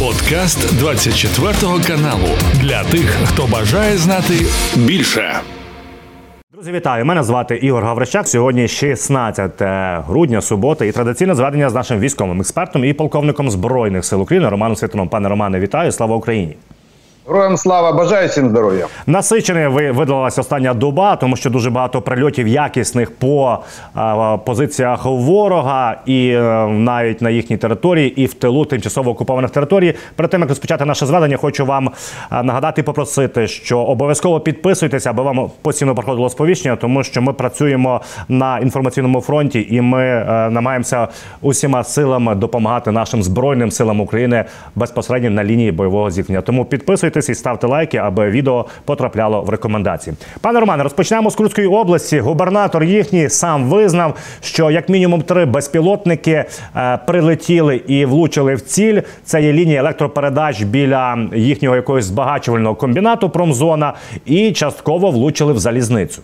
Подкаст 24 каналу для тих, хто бажає знати більше. Друзі, вітаю! Мене звати Ігор Гаврищак. Сьогодні 16 грудня, субота, і традиційне зведення з нашим військовим експертом і полковником збройних сил України Романом Світоном. Пане Романе, вітаю! Слава Україні! Героям слава, бажаю всім здоров'я. Насичений ви видалася остання доба, тому що дуже багато прильотів якісних по а, позиціях ворога, і е, навіть на їхній території, і в тилу тимчасово окупованих територій. Перед тим як розпочати наше зведення, хочу вам а, нагадати і попросити, що обов'язково підписуйтеся, аби вам постійно проходило сповіщення, тому що ми працюємо на інформаційному фронті, і ми е, намагаємося усіма силами допомагати нашим збройним силам України безпосередньо на лінії бойового зіткнення. Тому підписуйтесь і ставте лайки, аби відео потрапляло в рекомендації. Пане Романе, розпочнемо з Курської області. Губернатор їхній сам визнав, що як мінімум три безпілотники е, прилетіли і влучили в ціль. Це є лінія електропередач біля їхнього якогось збагачувального комбінату Промзона і частково влучили в залізницю.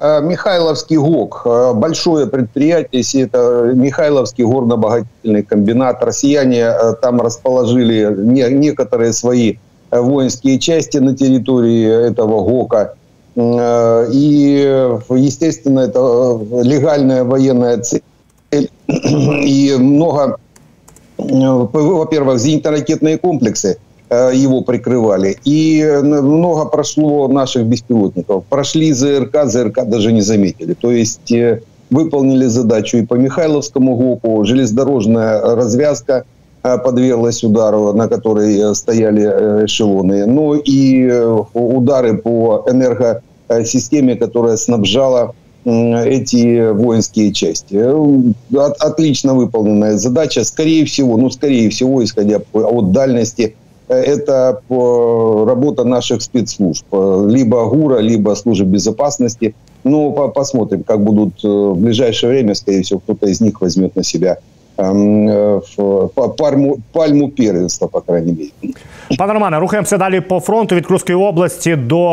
Э, Михайловский ГОК, э, большое предприятие, если это Михайловский горно-обогатительный комбинат. Россияне э, там расположили некоторые свои воинские части на территории этого ГОКа. И, естественно, это легальная военная цель. И много, во-первых, зенитно-ракетные комплексы – Э, его прикрывали. И э, много прошло наших беспилотников. Прошли ЗРК, ЗРК даже не заметили. То есть э, выполнили задачу и по Михайловскому ГОКу. Железнодорожная развязка подверглась удару, на которой стояли эшелоны. Ну и удары по энергосистеме, которая снабжала эти воинские части. Отлично выполненная задача. Скорее всего, ну, скорее всего, исходя от дальности это работа наших спецслужб, либо ГУРа, либо службы безопасности. Но посмотрим, как будут э, в ближайшее время, скорее всего, кто-то из них возьмет на себя Ем, пальму, пальму первенства, по крайней мере. Пане Романе, рухаємося далі по фронту від Курської області до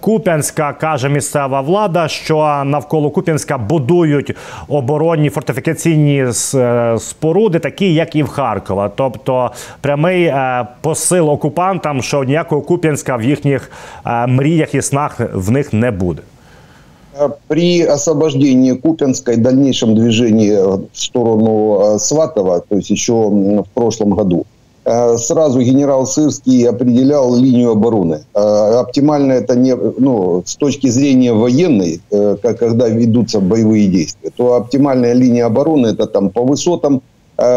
Куп'янська. Каже місцева влада, що навколо Куп'янська будують оборонні фортифікаційні е, споруди, такі як і в Харкова. Тобто прямий е, посил окупантам, що ніякого Куп'янська в їхніх е, мріях і снах в них не буде. При освобождении Купинской, дальнейшем движении в сторону э, Сватова, то есть еще в прошлом году, э, сразу генерал Сырский определял линию обороны. Э, оптимально это не, ну, с точки зрения военной, как когда ведутся боевые действия, то оптимальная линия обороны это там по высотам,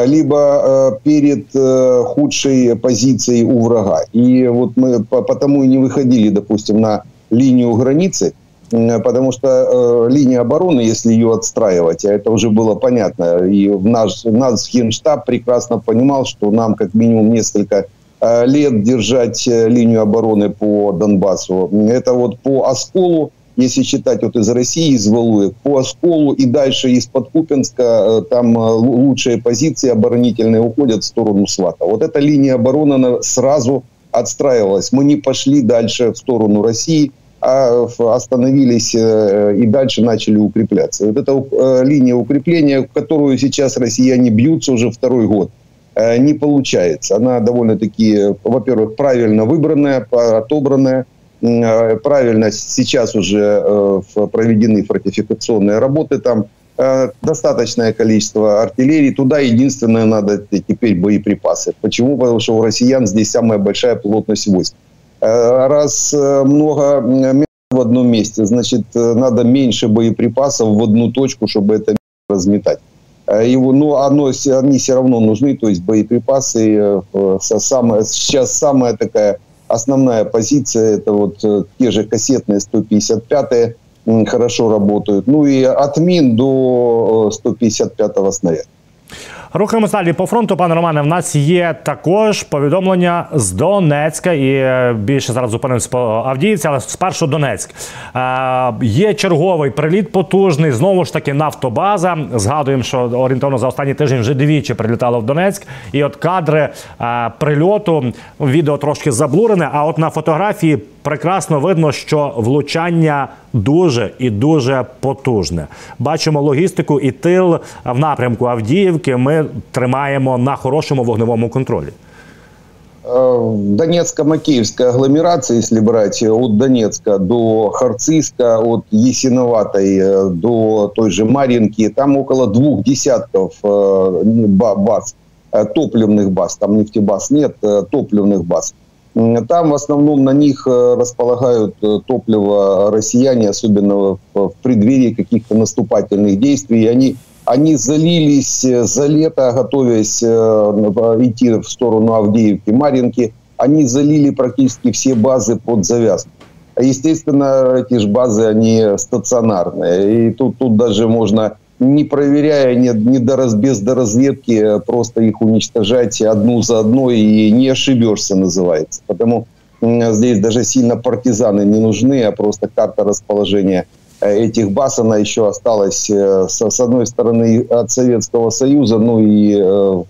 либо перед худшей позицией у врага. И вот мы потому и не выходили, допустим, на линию границы, потому что э, линия обороны, если ее отстраивать, а это уже было понятно, и наш, наш генштаб прекрасно понимал, что нам как минимум несколько э, лет держать э, линию обороны по Донбассу. Это вот по Осколу, если считать вот из России, из Валуек, по Осколу и дальше из-под Купинска, э, там лучшие позиции оборонительные уходят в сторону Свата. Вот эта линия обороны она сразу отстраивалась. Мы не пошли дальше в сторону России – а остановились э, и дальше начали укрепляться. Вот эта э, линия укрепления, которую сейчас россияне бьются уже второй год, э, не получается. Она довольно-таки, во-первых, правильно выбранная, отобранная, правильно сейчас уже проведены фортификационные работы там, достаточное количество артиллерии. Туда единственное надо теперь боеприпасы. Почему? Потому что у россиян здесь самая большая плотность войск. Э, раз э, много в одном месте, значит, э, надо меньше боеприпасов в одну точку, чтобы это разметать. Его, ну, оно, они все равно нужны, то есть боеприпасы. Самая, сейчас самая такая основная позиция, это вот те же кассетные 155-е хорошо работают. Ну и от мин до 155-го снаряда. Рухаємось далі по фронту, пане Романе. В нас є також повідомлення з Донецька, і е, більше зараз зупинимося по Авдіївці, але спершу Донецьк. Е, Є черговий приліт потужний. Знову ж таки, нафтобаза. Згадуємо, що орієнтовно за останній тиждень вже двічі прилітало в Донецьк. І от кадри е, прильоту відео трошки заблурене. А от на фотографії прекрасно видно, що влучання дуже і дуже потужне. Бачимо логістику і тил в напрямку Авдіївки. Ми тримаємо на хорошому вогневому контролі. Э, Донецко-Макеевская агломерация, если брать от Донецка до Харциска, от Есиноватой э, до той же Маринки, там около двух десятков э, баз, топливных баз, там нефтебаз нет, топливных баз. Там в основном на них располагают топливо россияне, особенно в преддверии каких-то наступательных действий. И они они залились э, за лето, готовясь э, идти в сторону Авдеевки, Маринки. Они залили практически все базы под завязку. Естественно, эти же базы, они стационарные. И тут, тут даже можно, не проверяя, не, не до, без доразведки, просто их уничтожать одну за одной и не ошибешься, называется. Потому здесь даже сильно партизаны не нужны, а просто карта расположения – этих баз, она еще осталась, э, с одной стороны, от Советского Союза, ну и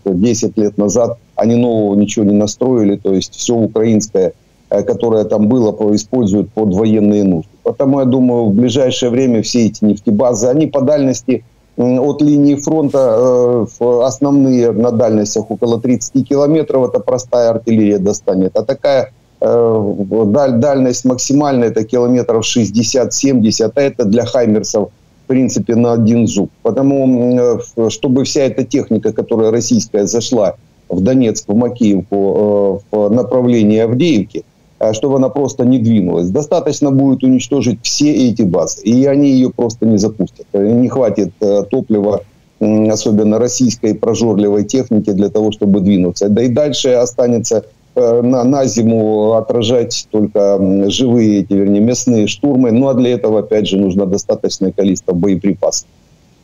10 э, лет назад они нового ничего не настроили, то есть все украинское, э, которое там было, используют под военные нужды. Потому я думаю, в ближайшее время все эти нефтебазы, они по дальности от линии фронта основные на дальностях около 30 километров, это простая артиллерия достанет. А такая Э, даль, дальность максимальная это километров 60-70, а это для хаймерсов в принципе на один зуб. Потому э, чтобы вся эта техника, которая российская зашла в Донецк, в Макеевку, э, в направлении Авдеевки, чтобы она просто не двинулась. Достаточно будет уничтожить все эти базы, и они ее просто не запустят. Не хватит топлива, особенно российской прожорливой техники для того, чтобы двинуться. Да и дальше останется Э, на, на зиму отражать только живые, эти, вернее, мясные штурмы. Ну, а для этого, опять же, нужно достаточное количество боеприпасов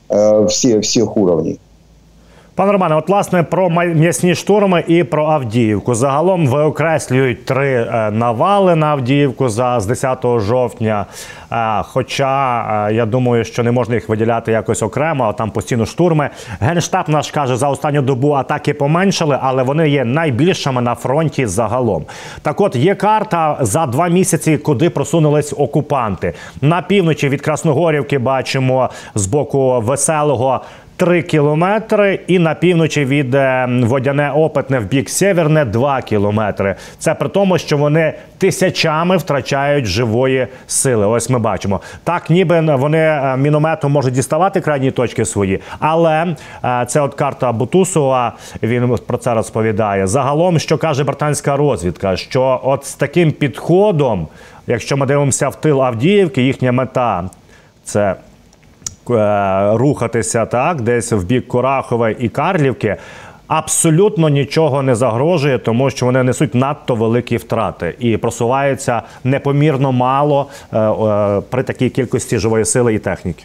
э, все, всех уровней. Пане Романе, от власне про м'ясні штурми і про Авдіївку. Загалом виокреслюють три е, навали на Авдіївку за з 10 жовтня. Е, хоча е, я думаю, що не можна їх виділяти якось окремо, а там постійно штурми. Генштаб наш каже, за останню добу атаки поменшили, але вони є найбільшими на фронті загалом. Так, от є карта за два місяці, куди просунулись окупанти. На півночі від Красногорівки бачимо з боку веселого. 3 кілометри, і на півночі від е, водяне опитне в бік Северне 2 кілометри. Це при тому, що вони тисячами втрачають живої сили. Ось ми бачимо. Так, ніби вони е, мінометом можуть діставати крайні точки свої, але е, це от карта Бутусова. Він про це розповідає. Загалом, що каже британська розвідка, що от з таким підходом, якщо ми дивимося в тил Авдіївки, їхня мета це. Е, рухатися так, десь в бік Курахове і Карлівки. Абсолютно нічого не загрожує, тому що вони несуть надто великі втрати і просуваються непомірно мало е, е, при такій кількості живої сили і техніки.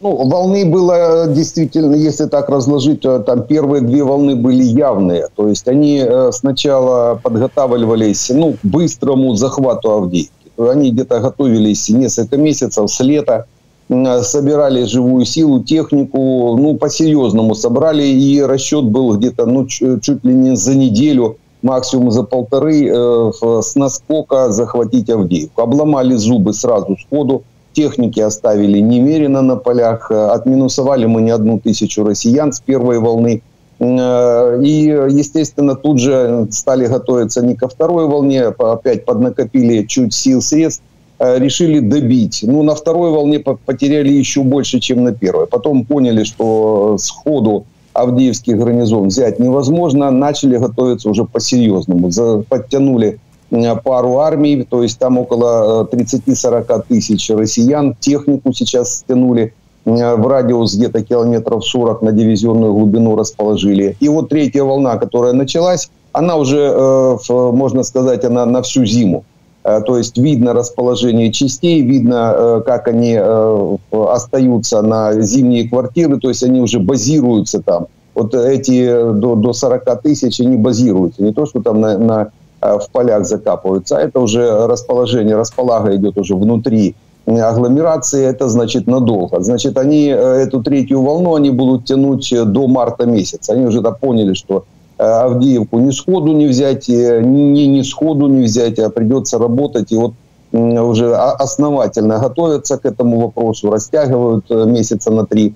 Ну, волны было действительно, если так разложить, то там первые две волны были явные. То есть они э, сначала подготавливались ну, к быстрому захвату Авдеевки. Они где-то готовились несколько месяцев с лета. Собирали живую силу, технику, ну, по-серьезному собрали, и расчет был где-то, ну, чуть ли не за неделю, максимум за полторы, э, с наскока захватить Авдеевку. Обломали зубы сразу сходу, техники оставили немерено на полях, э, отминусовали мы не одну тысячу россиян с первой волны, э, и, естественно, тут же стали готовиться не ко второй волне, а опять поднакопили чуть сил, средств, Э, решили добить. Ну, на второй волне потеряли еще больше, чем на первой. Потом поняли, что сходу Авдеевский гарнизон взять невозможно. Начали готовиться уже по-серьезному. Подтянули э, пару армий, то есть там около 30-40 э, тысяч россиян. Технику сейчас стянули в радиус где-то километров 40 на дивизионную глубину расположили. И вот третья волна, которая началась, она уже, можно сказать, она на всю зиму. Э, то есть видно расположение частей, видно, э, как они э, остаются на зимние квартиры, то есть они уже базируются там. Вот эти до, до 40 тысяч, они базируются. Не то, что там на, на, в полях закапываются, а это уже расположение, располага идет уже внутри агломерации, это значит надолго. Значит, они эту третью волну они будут тянуть до марта месяца. Они уже поняли, что Авдеевку ни сходу не взять, ни, ни сходу не взять, а придется работать. И вот уже основательно готовятся к этому вопросу, растягивают месяца на три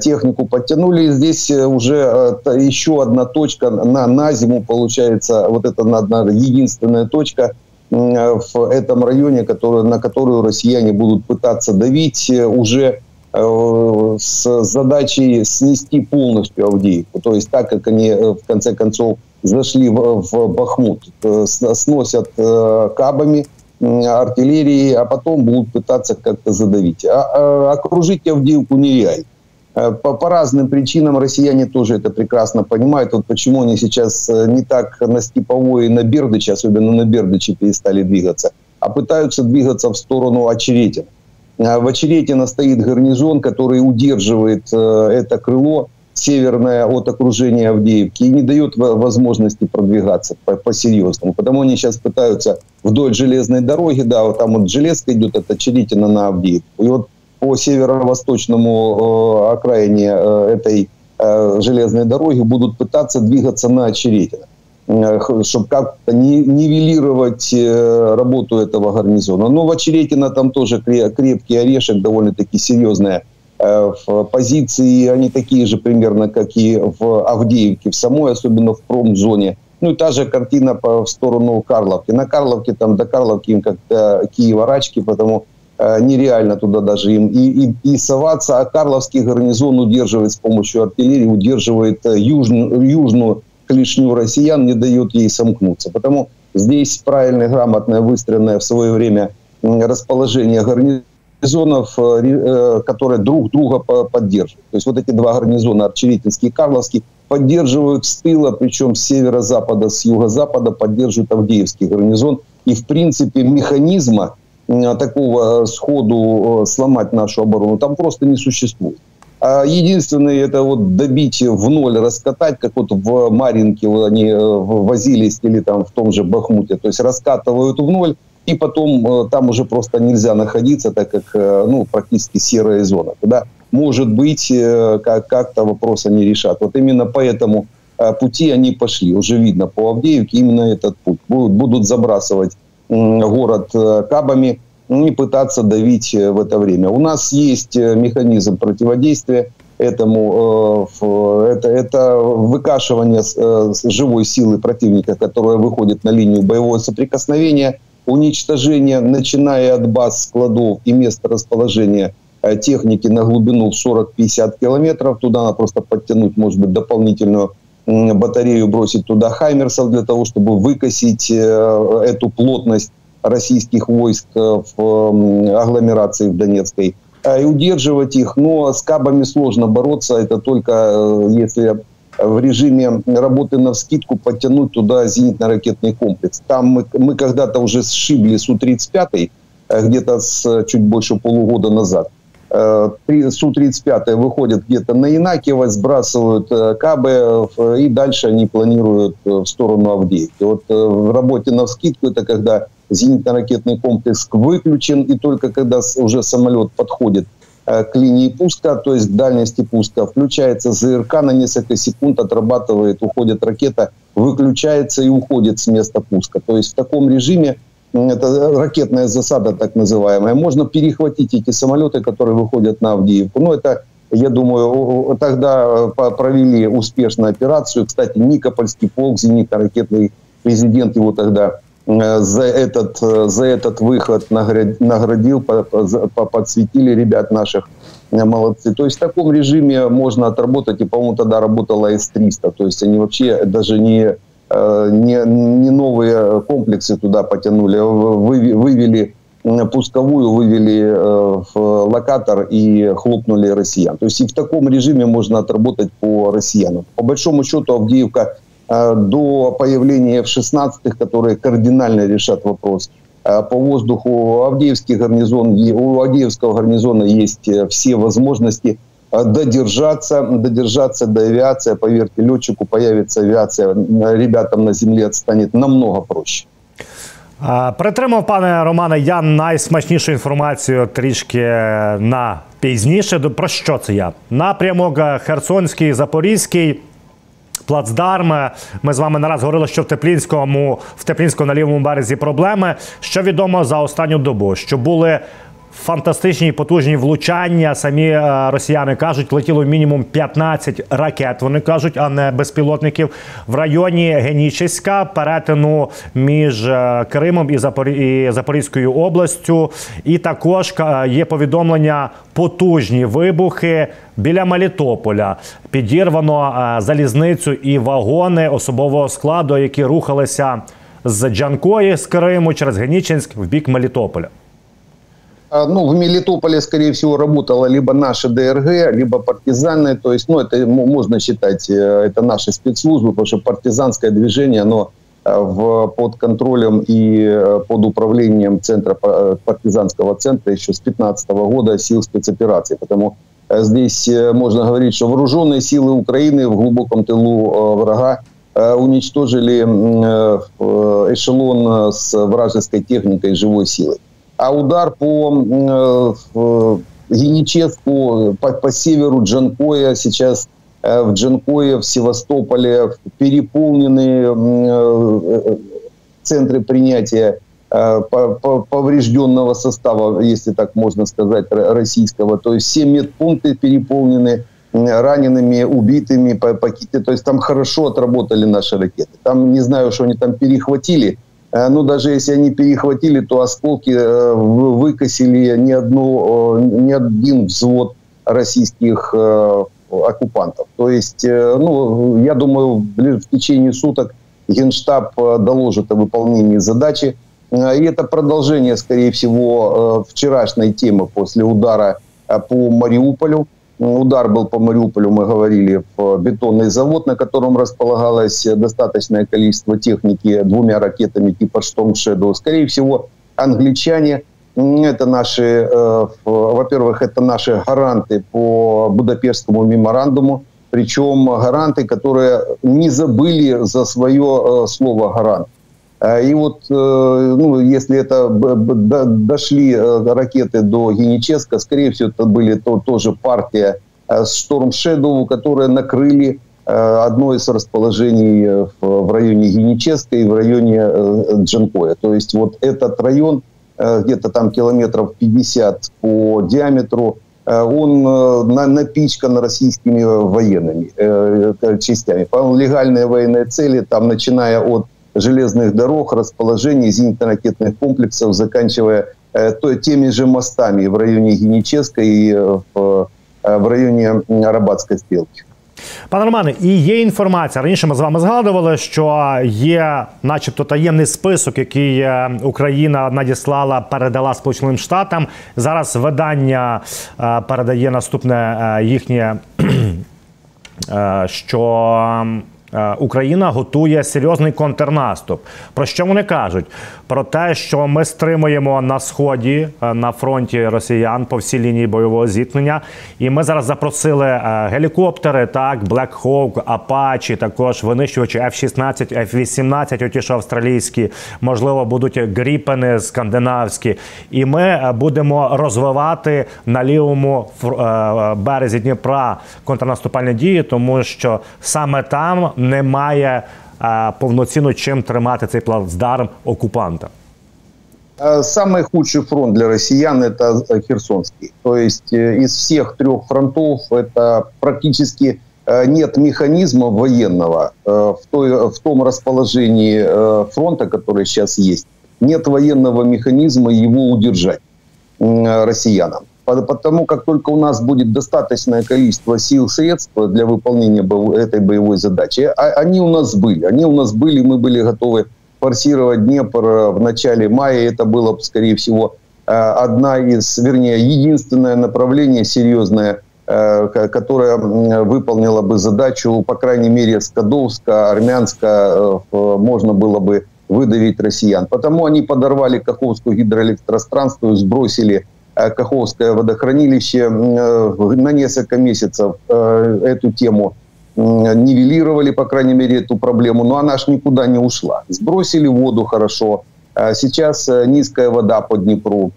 технику подтянули. И здесь уже еще одна точка на, на зиму получается, вот это одна единственная точка в этом районе, который, на которую россияне будут пытаться давить уже Э, с задачей снести полностью Авдеевку. То есть так, как они э, в конце концов зашли в, в Бахмут, э, сносят кабами, артиллерии, а потом будут пытаться как-то задавить. А, а окружить Авдеевку нереально. По, по разным причинам россияне тоже это прекрасно понимают. Вот почему они сейчас не так на Степовой и на Бердыче, особенно на Бердыче, перестали двигаться, а пытаются двигаться в сторону Очеретина. А в Очеретино стоит гарнизон, который удерживает э, это крыло северное от окружения Авдеевки и не дает возможности продвигаться по-серьезному. Потому они сейчас пытаются вдоль железной дороги, да, вот там вот железка идет от Очеретина на Авдеевку. И вот по северо-восточному э, окраине э, этой железной дороги будут пытаться двигаться на Очеретино. Э, чтобы как-то нивелировать э, работу этого гарнизона. Но в Очеретино там тоже крепкий орешек, довольно-таки серьезная э, в позиции, они такие же примерно, как и в Авдеевке, в самой, особенно в промзоне. Ну и та же картина по, в сторону Карловки. На Карловке, там до Карловки им как-то Киева рачки, потому нереально туда даже им и, и, и соваться. А Карловский гарнизон удерживает с помощью артиллерии, удерживает южную, южную клешню россиян не дает ей сомкнуться. Потому здесь правильное, грамотное, выстроенное в свое время расположение гарнизонов, э, э, которые друг друга поддерживают. То есть вот эти два гарнизона, Арчеретинский и Карловский, поддерживают с тыла, причем с северо-запада, с юго-запада поддерживают Авдеевский гарнизон. И, в принципе, механизма такого сходу э, сломать нашу оборону там просто не существует. А единственное, это вот добить в ноль, раскатать, как вот в Маринке они э, возились или там в том же Бахмуте. То есть раскатывают в ноль, и потом э, там уже просто нельзя находиться, так как э, ну, практически серая зона. Тогда, может быть, как- как-то вопрос они решат. Вот именно поэтому пути они пошли. Уже видно по Авдеевке именно этот путь. Будут забрасывать город кабами, не пытаться давить э, в это время. У нас есть э, механизм противодействия этому. Э, это, это выкашивание живой силы противника, которая выходит на линию боевого соприкосновения, уничтожение, начиная от баз, складов и места расположения техники на глубину в 40-50 километров. Туда надо просто подтянуть, может быть, дополнительную батарею, бросить туда хаймерсов для того, чтобы выкосить эту плотность российских войск э, в агломерации в Донецкой, и удерживать их. Но с кабами сложно бороться, это только э, если в режиме работы на вскидку подтянуть туда зенитно-ракетный комплекс. Там мы, мы когда-то уже сшибли Су-35, э, где-то с чуть больше полугода назад. Су-35 выходят где-то на Инакиево, сбрасывают кабы, и дальше они планируют в сторону Авдеевки. Вот в работе на вскидку это когда зенитно-ракетный комплекс выключен, и только когда уже самолет подходит э, к линии пуска, то есть к дальности пуска, включается ЗРК на несколько секунд, отрабатывает, уходит ракета, выключается и уходит с места пуска. То есть в таком режиме это ракетная засада так называемая. Можно перехватить эти самолеты, которые выходят на Авдеевку. Ну, это, я думаю, тогда э, провели успешную операцию. Кстати, Никопольский полк, зенитно-ракетный президент его тогда за этот, э, за этот выход наградил, подсветили ребят наших. Э, молодцы. То есть в таком режиме можно отработать, и, по-моему, тогда работала С-300. То есть они вообще даже не, не, не новые комплексы туда потянули, вывели пусковую, вывели в локатор и хлопнули россиян. То есть и в таком режиме можно отработать по россиянам. По большому счету Авдеевка Э, до появления F-16, которые кардинально решат вопрос. Э, по воздуху Авдеевский гарнизон, у Авдеевского гарнизона есть э, все возможности додержаться, додержаться до авиации. Поверьте, летчику появится авиация, ребятам на земле станет намного проще. Притримав, пане Романе, я найсмачнішу інформацію трішки на пізніше. Про що це я? Напрямок Херсонський, Запорізький плацдарм. Ми з вами нараз говорили, що в Теплінському в Теплінському на лівому березі проблеми. Що відомо за останню добу, що були фантастичні потужні влучання. Самі е, росіяни кажуть, летіло мінімум 15 ракет. Вони кажуть, а не безпілотників в районі Генічеська, перетину між е, Кримом і, Запор... Запорізькою областю. І також е, є повідомлення потужні вибухи біля Мелітополя. Підірвано залізницю і вагони особового складу, які рухалися з Джанкої з Криму через Генічинськ в бік Мелітополя. А, ну, в Мелитополе, скорее всего, работала либо наша ДРГ, либо партизаны. То есть, ну, это можно считать, э, это наши спецслужбы, потому что партизанское движение, оно э, в, под контролем и э, под управлением центра партизанского центра еще с 15 года сил спецопераций. Потому здесь можно говорить, что вооруженные силы Украины в глубоком тылу врага уничтожили эшелон с вражеской техникой живой силой а удар по э, Геничевку, по, по северу Джанкоя, сейчас э, в Джанкое, в Севастополе переполнены э, центры принятия поврежденного состава, если так можно сказать, российского. То есть все медпункты переполнены ранеными, убитыми, пакеты. То есть там хорошо отработали наши ракеты. Там, не знаю, что они там перехватили, Э, ну, даже если они перехватили, то осколки э, выкосили не, одну, не один взвод российских э, оккупантов. То есть, ну, я думаю, в течение суток Генштаб доложит о выполнении задачи. И это продолжение, скорее всего, вчерашней темы после удара по Мариуполю. Удар был по Мариуполю, мы говорили, в бетонный завод, на котором располагалось достаточное количество техники двумя ракетами типа Storm Shadow. Скорее всего, англичане, это наши, э, во-первых, это наши гаранты по Будапештскому меморандуму, причем гаранты, которые не забыли за свое э, слово гарант. А, и вот, э, ну, если это дошли э, ракеты до Геническа, скорее всего, это были то, тоже партия э, Storm Shadow, которые накрыли одно из расположений в районе Геническа и в районе Джанкоя. То есть вот этот район, где-то там километров 50 по диаметру, он напичкан российскими военными частями. По легальные военные цели, там, начиная от железных дорог, расположений зенитно-ракетных комплексов, заканчивая э, то, теми же мостами в районе Геническа и э, в, э, в районі Арабатської стрілки. Пане Романе, і є інформація. Раніше ми з вами згадували, що є, начебто, таємний список, який Україна надіслала, передала Сполученим Штатам. Зараз видання передає наступне їхнє, що Е, Україна готує серйозний контрнаступ. Про що вони кажуть? Про те, що ми стримуємо на сході е, на фронті росіян по всій лінії бойового зіткнення. І ми зараз запросили е, гелікоптери, так, Black Hawk, Apache, також винищувачі F-16, F-18, оті що австралійські, можливо, будуть гріпени скандинавські. І ми будемо розвивати на лівому березі Дніпра контрнаступальні дії, тому що саме там немає повноцінно чим тримати цей плацдарм окупанта? Самый худший фронт для россиян – это Херсонский. То есть из всех трех фронтов это практически нет механизма военного в, той, в том расположении фронта, который сейчас есть. Нет военного механизма его удержать россиянам. Потому как только у нас будет достаточное количество сил, средств для выполнения этой боевой задачи, а они у нас были. Они у нас были, мы были готовы форсировать Днепр в начале мая. Это было, скорее всего, э, одна из, вернее, единственное направление серьезное, э, которое выполнило бы задачу, по крайней мере, Скадовска, Армянска, э, можно было бы выдавить россиян. Потому они подорвали Каховскую гидроэлектростанцию, сбросили Э, Каховское водохранилище э, на несколько месяцев э, эту тему нивелировали, по крайней мере, эту проблему, но она ж никуда не ушла. Сбросили воду хорошо. Сейчас низкая вода по Днепру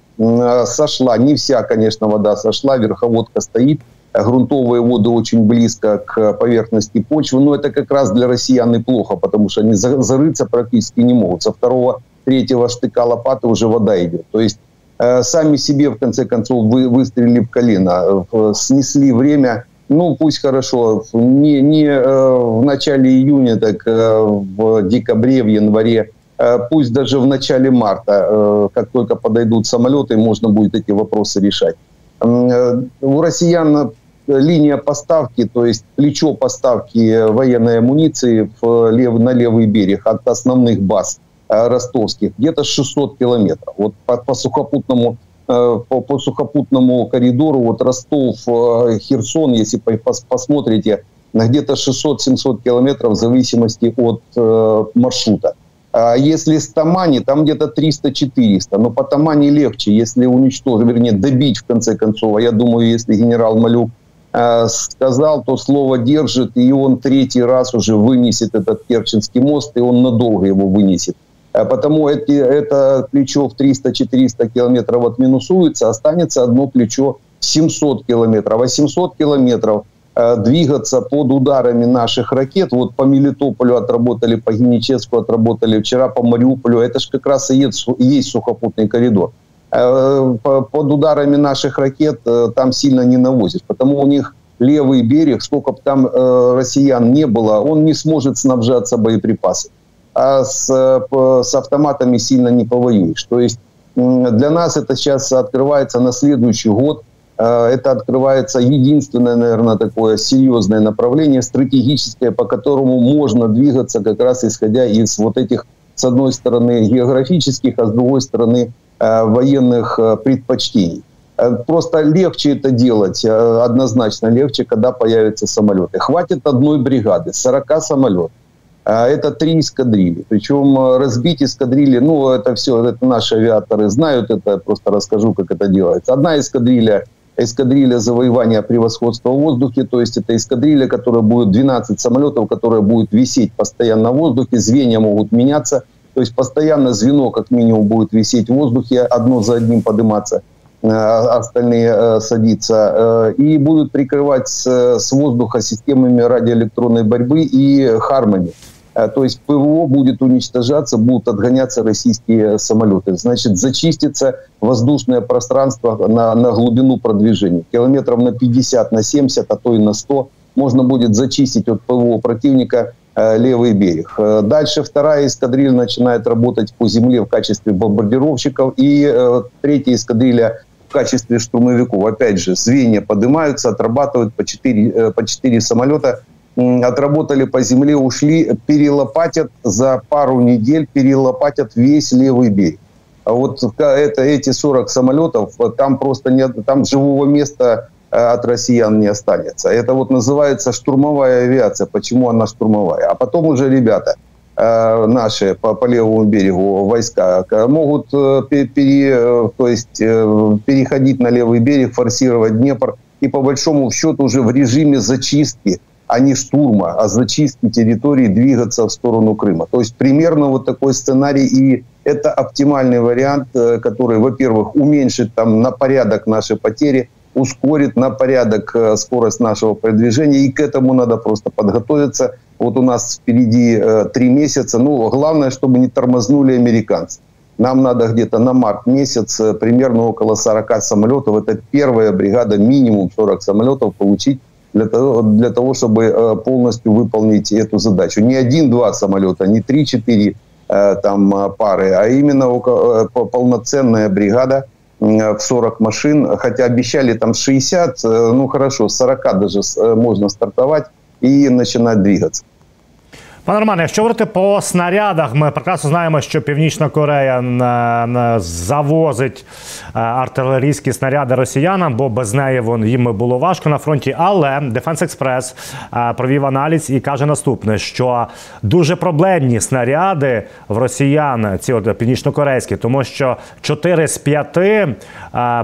сошла. Не вся, конечно, вода сошла, верховодка стоит. грунтовые воды очень близко к поверхности почвы. Но это как раз для россиян неплохо, потому что они зарыться практически не могут. Со второго, третьего штыка лопаты уже вода идет. То есть э, сами себе, в конце концов, вы, выстрелили в колено, э, снесли время, ну, пусть хорошо, не, не э, в начале июня, так э, в декабре, в январе, э, пусть даже в начале марта, э, как только подойдут самолеты, можно будет эти вопросы решать. Э, у россиян линия поставки, то есть плечо поставки военной амуниции в лев, на левый берег от основных баз. э, ростовских где-то 600 километров. Вот по, по сухопутному э, по, по сухопутному коридору вот Ростов, э, Херсон, если посмотрите, где-то 600-700 километров в зависимости от э, маршрута. А если с Тамани, там где-то 300-400. Но по Тамани легче, если уничтожить, вернее, добить в конце концов. А я думаю, если генерал Малюк Э, сказал, то слово держит, и он третий раз уже вынесет этот Керченский мост, и он надолго его вынесет. Э, потому эти, это плечо в 300-400 километров отминусуется, останется одно плечо 700 километров. А 700 километров э, двигаться под ударами наших ракет, вот по Мелитополю отработали, по Геническу отработали, вчера по Мариуполю, это же как раз и есть, есть сухопутный коридор. Э, под ударами наших ракет э, там сильно не навозишь. Потому у них левый берег, сколько бы там россиян не было, он не сможет снабжаться боеприпасами. А с, с автоматами сильно не повоюешь. То есть для нас это сейчас открывается на следующий год. Это открывается единственное, наверное, такое серьезное направление стратегическое, по которому можно двигаться как раз исходя из вот этих, с одной стороны, географических, а с другой стороны, Э, военных э, предпочтений. Просто легче это делать, однозначно легче, когда появятся самолеты. Хватит одной бригады, 40 самолетов. Это три эскадрильи. Причем разбить эскадрильи, ну, это все, это наши авиаторы знают, это просто расскажу, как это делается. Одна эскадрилья, эскадрилья завоевания превосходства в воздухе, то есть это эскадрилья, которая будет 12 самолетов, которая будет висеть постоянно в воздухе, звенья могут меняться – то есть постоянно звено как минимум будет висеть в воздухе, одно за одним подниматься, э, остальные э, садиться, э, и будут прикрывать с воздуха системами радиоэлектронной борьбы и Хармони. То есть ПВО будет уничтожаться, будут отгоняться российские самолеты. Значит, зачистится воздушное пространство на, на глубину продвижения. Километров на 50, на 70, а то и на 100 можно будет зачистить от ПВО противника Э, левый берег. Э, дальше вторая эскадрилья начинает работать по земле в качестве бомбардировщиков. И э, третья эскадрилья в качестве штурмовиков. Опять же, звенья поднимаются, отрабатывают по 4, по 4 самолета. Отработали по земле, ушли, перелопатят за пару недель, перелопатят весь левый берег. А вот это, эти 40 самолетов, там просто нет, там живого места Э, от россиян не останется. Это вот называется штурмовая авиация. Почему она штурмовая? А потом уже ребята э, наши по, по левому берегу войска могут э, пере, то есть, переходить на левый берег, форсировать Днепр и по большому счету уже в режиме зачистки, а не штурма, а зачистки территории двигаться в сторону Крыма. То есть примерно вот такой сценарий и это оптимальный вариант, который, во-первых, уменьшит там на порядок наши потери – ускорит на порядок э, скорость нашего продвижения, и к этому надо просто подготовиться. Вот у нас впереди э, три месяца, ну, главное, чтобы не тормознули американцы. Нам надо где-то на март месяц э, примерно около 40 самолетов, это первая бригада, минимум 40 самолетов получить для того, для того чтобы полностью выполнить эту задачу. Не один-два самолета, не три-четыре там пары, а именно полноценная бригада – в 40 машин, хотя обещали там 60, э, ну хорошо, 40 даже э, можно стартовать и начинать двигаться. Пане Романе, якщо говорити по снарядах, ми прекрасно знаємо, що Північна Корея завозить е, артилерійські снаряди росіянам, бо без неї їм було важко на фронті. Але Defense Express е, провів аналіз і каже наступне: що дуже проблемні снаряди в росіян, ці от північнокорейські, тому що 4 з 5 е,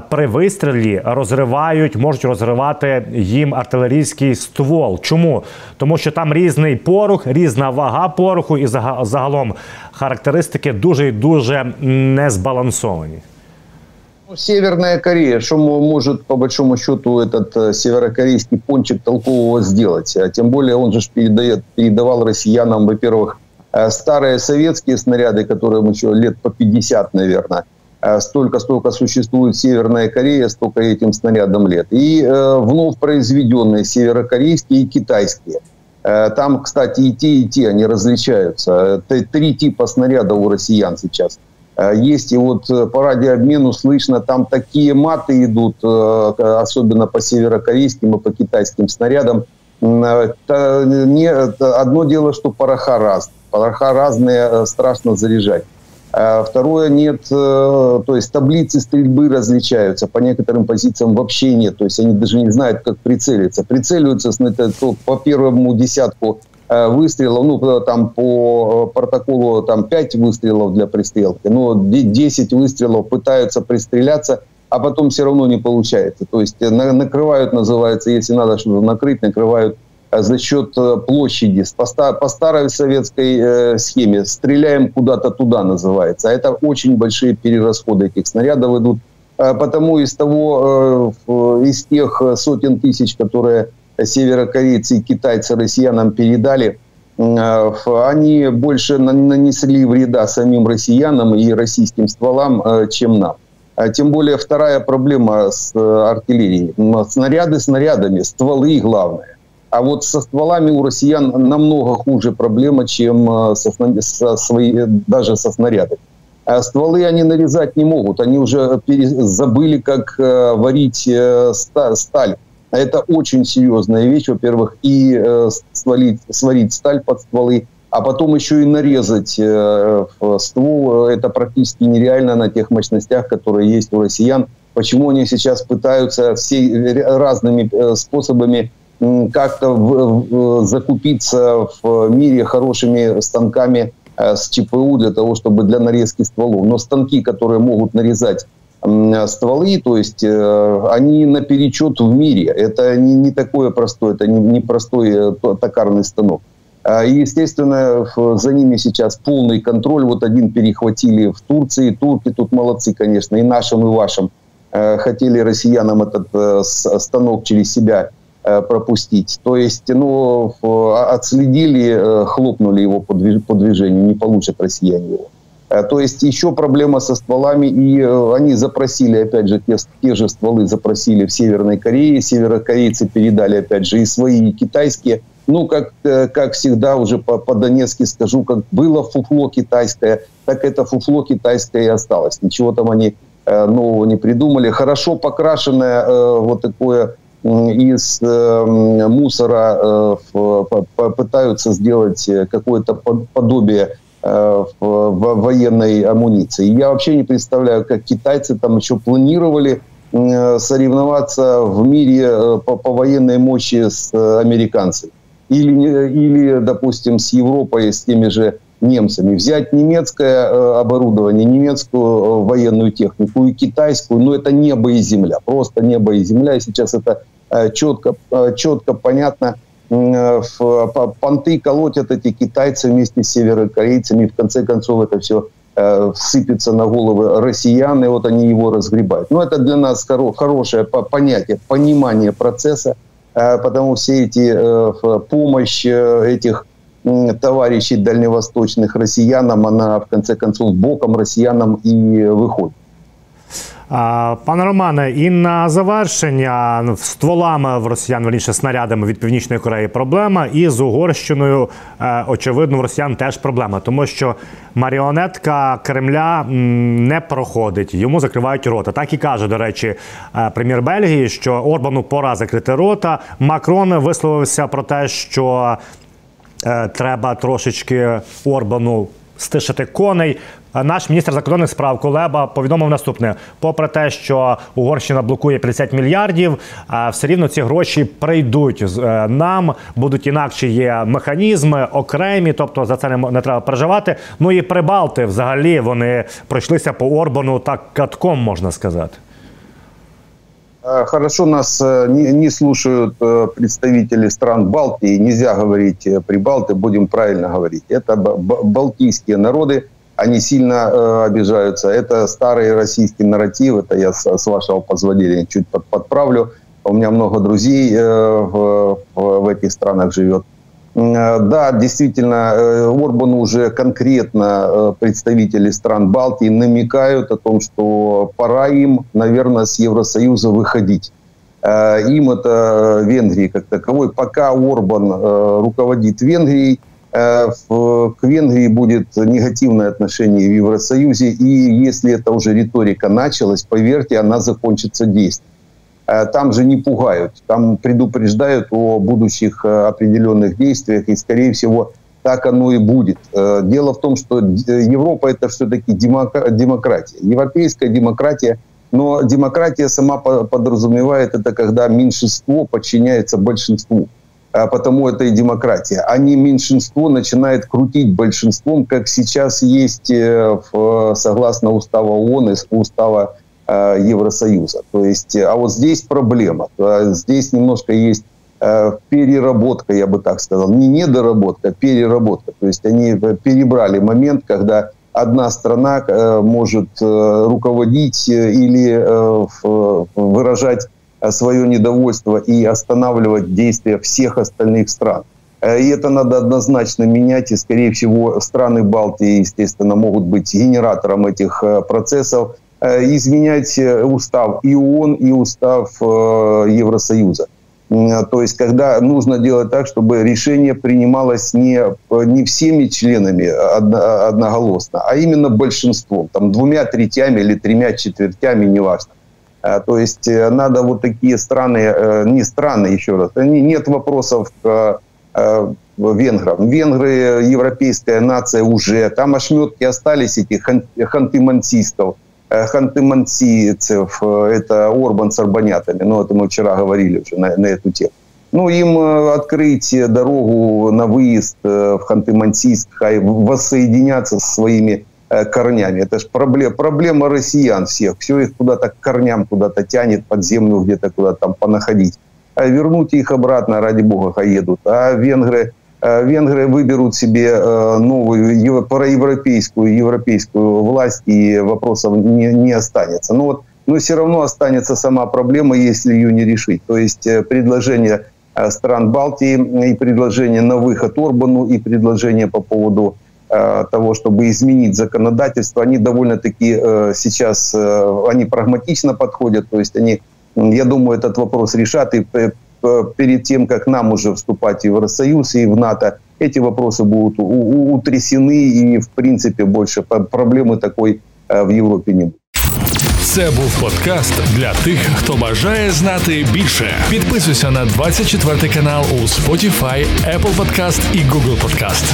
при вистрілі розривають, можуть розривати їм артилерійський ствол. Чому? Тому що там різний порух, різна вага пороху і загалом характеристики дуже і дуже незбалансовані. Ну, Северная Корея, что может по большому счету этот э, северокорейский пончик толкового сделать? А тем более он же передает, передавал россиянам, во-первых, э, старые советские снаряды, которым еще лет по 50, наверное. Э, столько, столько существует Северная Корея, столько этим снарядам лет. И э, вновь произведенные северокорейские и китайские. Э, там, кстати, и те, и те, они различаются. Три типа снаряда у россиян сейчас – Э, есть и вот э, по радиообмену слышно, там такие маты идут, э, особенно по северокорейским и по китайским снарядам. Это не, одно дело, что пороха разные. Пороха разные, страшно заряжать. Второе, нет, то есть таблицы стрельбы различаются, по некоторым позициям вообще нет, то есть они даже не знают, как прицелиться. Прицеливаются по первому десятку Э, выстрелов, ну, там по э, протоколу там 5 выстрелов для пристрелки, но 10 выстрелов пытаются пристреляться, а потом все равно не получается. То есть э, накрывают, называется, если надо что-то накрыть, накрывают за счет площади. По, по старой советской э, схеме стреляем куда-то туда, называется. А это очень большие перерасходы этих снарядов идут. Потому из того, э, из тех сотен тысяч, которые северокорейцы и китайцы россиянам передали, э, они больше нанесли вреда самим россиянам и российским стволам, э, чем нам. А тем более вторая проблема с э, артиллерией. Снаряды снарядами, стволы главное. А вот со стволами у россиян намного хуже проблема, чем со, со свои, даже со снарядами. А стволы они нарезать не могут. Они уже забыли, как варить сталь а это очень серьезная вещь, во-первых, и э, сварить сталь под стволы, а потом еще и нарезать э, ствол. Это практически нереально на тех мощностях, которые есть у россиян. Почему они сейчас пытаются все разными э, способами как-то закупиться в мире хорошими станками э, с ЧПУ для того, чтобы для нарезки стволов. Но станки, которые могут нарезать стволы, то есть э, они наперечет в мире. Это не, не такое простое, это не, не простой э, токарный станок. А, и, естественно, за ними сейчас полный контроль. Вот один перехватили в Турции. Турки тут молодцы, конечно, и нашим, и вашим. Хотели россиянам этот станок через себя пропустить. То есть, ну, отследили, хлопнули его по движению, не получат россияне его. Э, то есть еще проблема со стволами, и э, они запросили, опять же, те, те же стволы запросили в Северной Корее, северокорейцы передали, опять же, и свои, и китайские. Ну, как, э, как всегда, уже по-донецки скажу, как было фуфло китайское, так это фуфло китайское и осталось. Ничего там они нового не придумали. Хорошо покрашенное вот такое из мусора пытаются сделать какое-то подобие Э, в, в военной амуниции. Я вообще не представляю, как китайцы там еще планировали э, соревноваться в мире э, по, по военной мощи с американцами. Или, или, допустим, с Европой, с теми же немцами. Взять немецкое оборудование, немецкую военную технику и китайскую, ну это небо и земля, просто небо и земля. И сейчас это четко, четко понятно – Э, понты колотят эти китайцы вместе с северокорейцами. И в конце концов это все э, сыпется на головы россиян, и вот они его разгребают. Но это для нас хорошее понятие, понимание процесса, э, потому все эти помощь этих товарищей дальневосточных россиянам, она в конце концов боком россиянам и выходит. Пане Романе, і на завершення стволами в росіян верніше снарядами від північної Кореї проблема, і з Угорщиною е, очевидно в росіян теж проблема, тому що маріонетка Кремля не проходить, йому закривають рота. Так і каже, до речі, е, прем'єр Бельгії, що Орбану пора закрити рота. Макрон висловився про те, що треба трошечки Орбану стишити коней. Наш міністр закордонних справ Кулеба повідомив наступне: попри те, що Угорщина блокує 50 мільярдів, все рівно ці гроші прийдуть е, нам. Будуть інакші є механізми окремі, тобто за це не треба переживати. Ну і прибалти взагалі вони пройшлися по Орбану так катком, можна сказати. Е, хорошо нас е, не, слушают представители стран Балтии. Нельзя говорить Прибалты, будем правильно говорить. Это балтийские народы, они сильно э, обижаются. Это старый российский нарратив, это я с, вашего позволения чуть под, подправлю. У меня много друзей э, в этих странах живет. Э, да, действительно, э, Орбан уже конкретно э, представители стран Балтии намекают о том, что пора им, наверное, с Евросоюза выходить. Им это Венгрии как таковой. Пока Орбан руководит Венгрией, к Венгрии будет негативное отношение в Евросоюзе. И если это уже риторика началась, поверьте, она закончится действием. Э, там же не пугают, там предупреждают о будущих э, определенных действиях, и, скорее всего, так оно и будет. Э, дело в том, что Европа – это все-таки демократия, европейская демократия, но демократия сама подразумевает это, когда меньшинство подчиняется большинству. Потому это и демократия. А не меньшинство начинает крутить большинством, как сейчас есть согласно устава ООН и устава Евросоюза. То есть, а вот здесь проблема. Здесь немножко есть э, переработка, я бы так сказал. Не недоработка, а переработка. То есть они перебрали момент, когда одна страна э, может руководить или выражать свое недовольство и останавливать действия всех остальных стран. И это надо однозначно менять, и, скорее всего, страны Балтии, естественно, могут быть генератором этих процессов, Э, изменять э, устав и ООН, и устав э, Евросоюза. То есть, когда нужно делать так, чтобы решение принималось не, не всеми членами одноголосно, а именно большинством, там, двумя третями или тремя четвертями, неважно. То есть, надо вот такие страны, не страны, еще раз, нет вопросов к венграм. Венгры, европейская нация уже, там ошметки остались этих ханты-мансистов, Э, ханты-мансийцев, э, это Орбан с арбанятами, ну, это мы вчера говорили уже на, на эту тему. Ну, им э, открыть дорогу на выезд в Ханты-Мансийск, хай воссоединяться со своими корнями. Это же проблема, проблема россиян всех. Все их куда-то к корням куда-то тянет, под землю где-то куда-то там понаходить. А вернуть их обратно, ради бога, хай едут. А венгры Э, венгры выберут себе э, новую проевропейскую европейскую власть, и вопросов не, не останется. Но, вот, но все равно останется сама проблема, если ее не решить. То есть э, предложение стран Балтии и предложение на выход Орбану и предложение по поводу того, чтобы изменить законодательство, они довольно-таки сейчас, они прагматично подходят, то есть они, я думаю, этот вопрос решат и Э, перед тем, как нам уже вступать в Евросоюз и в НАТО, эти вопросы будут утрясены и, в принципе, больше проблемы такой э, в Європі не буде. Це був подкаст для тих, хто бажає знати більше. Підписуйся на 24 канал у Spotify, Apple Podcast і Google Podcast.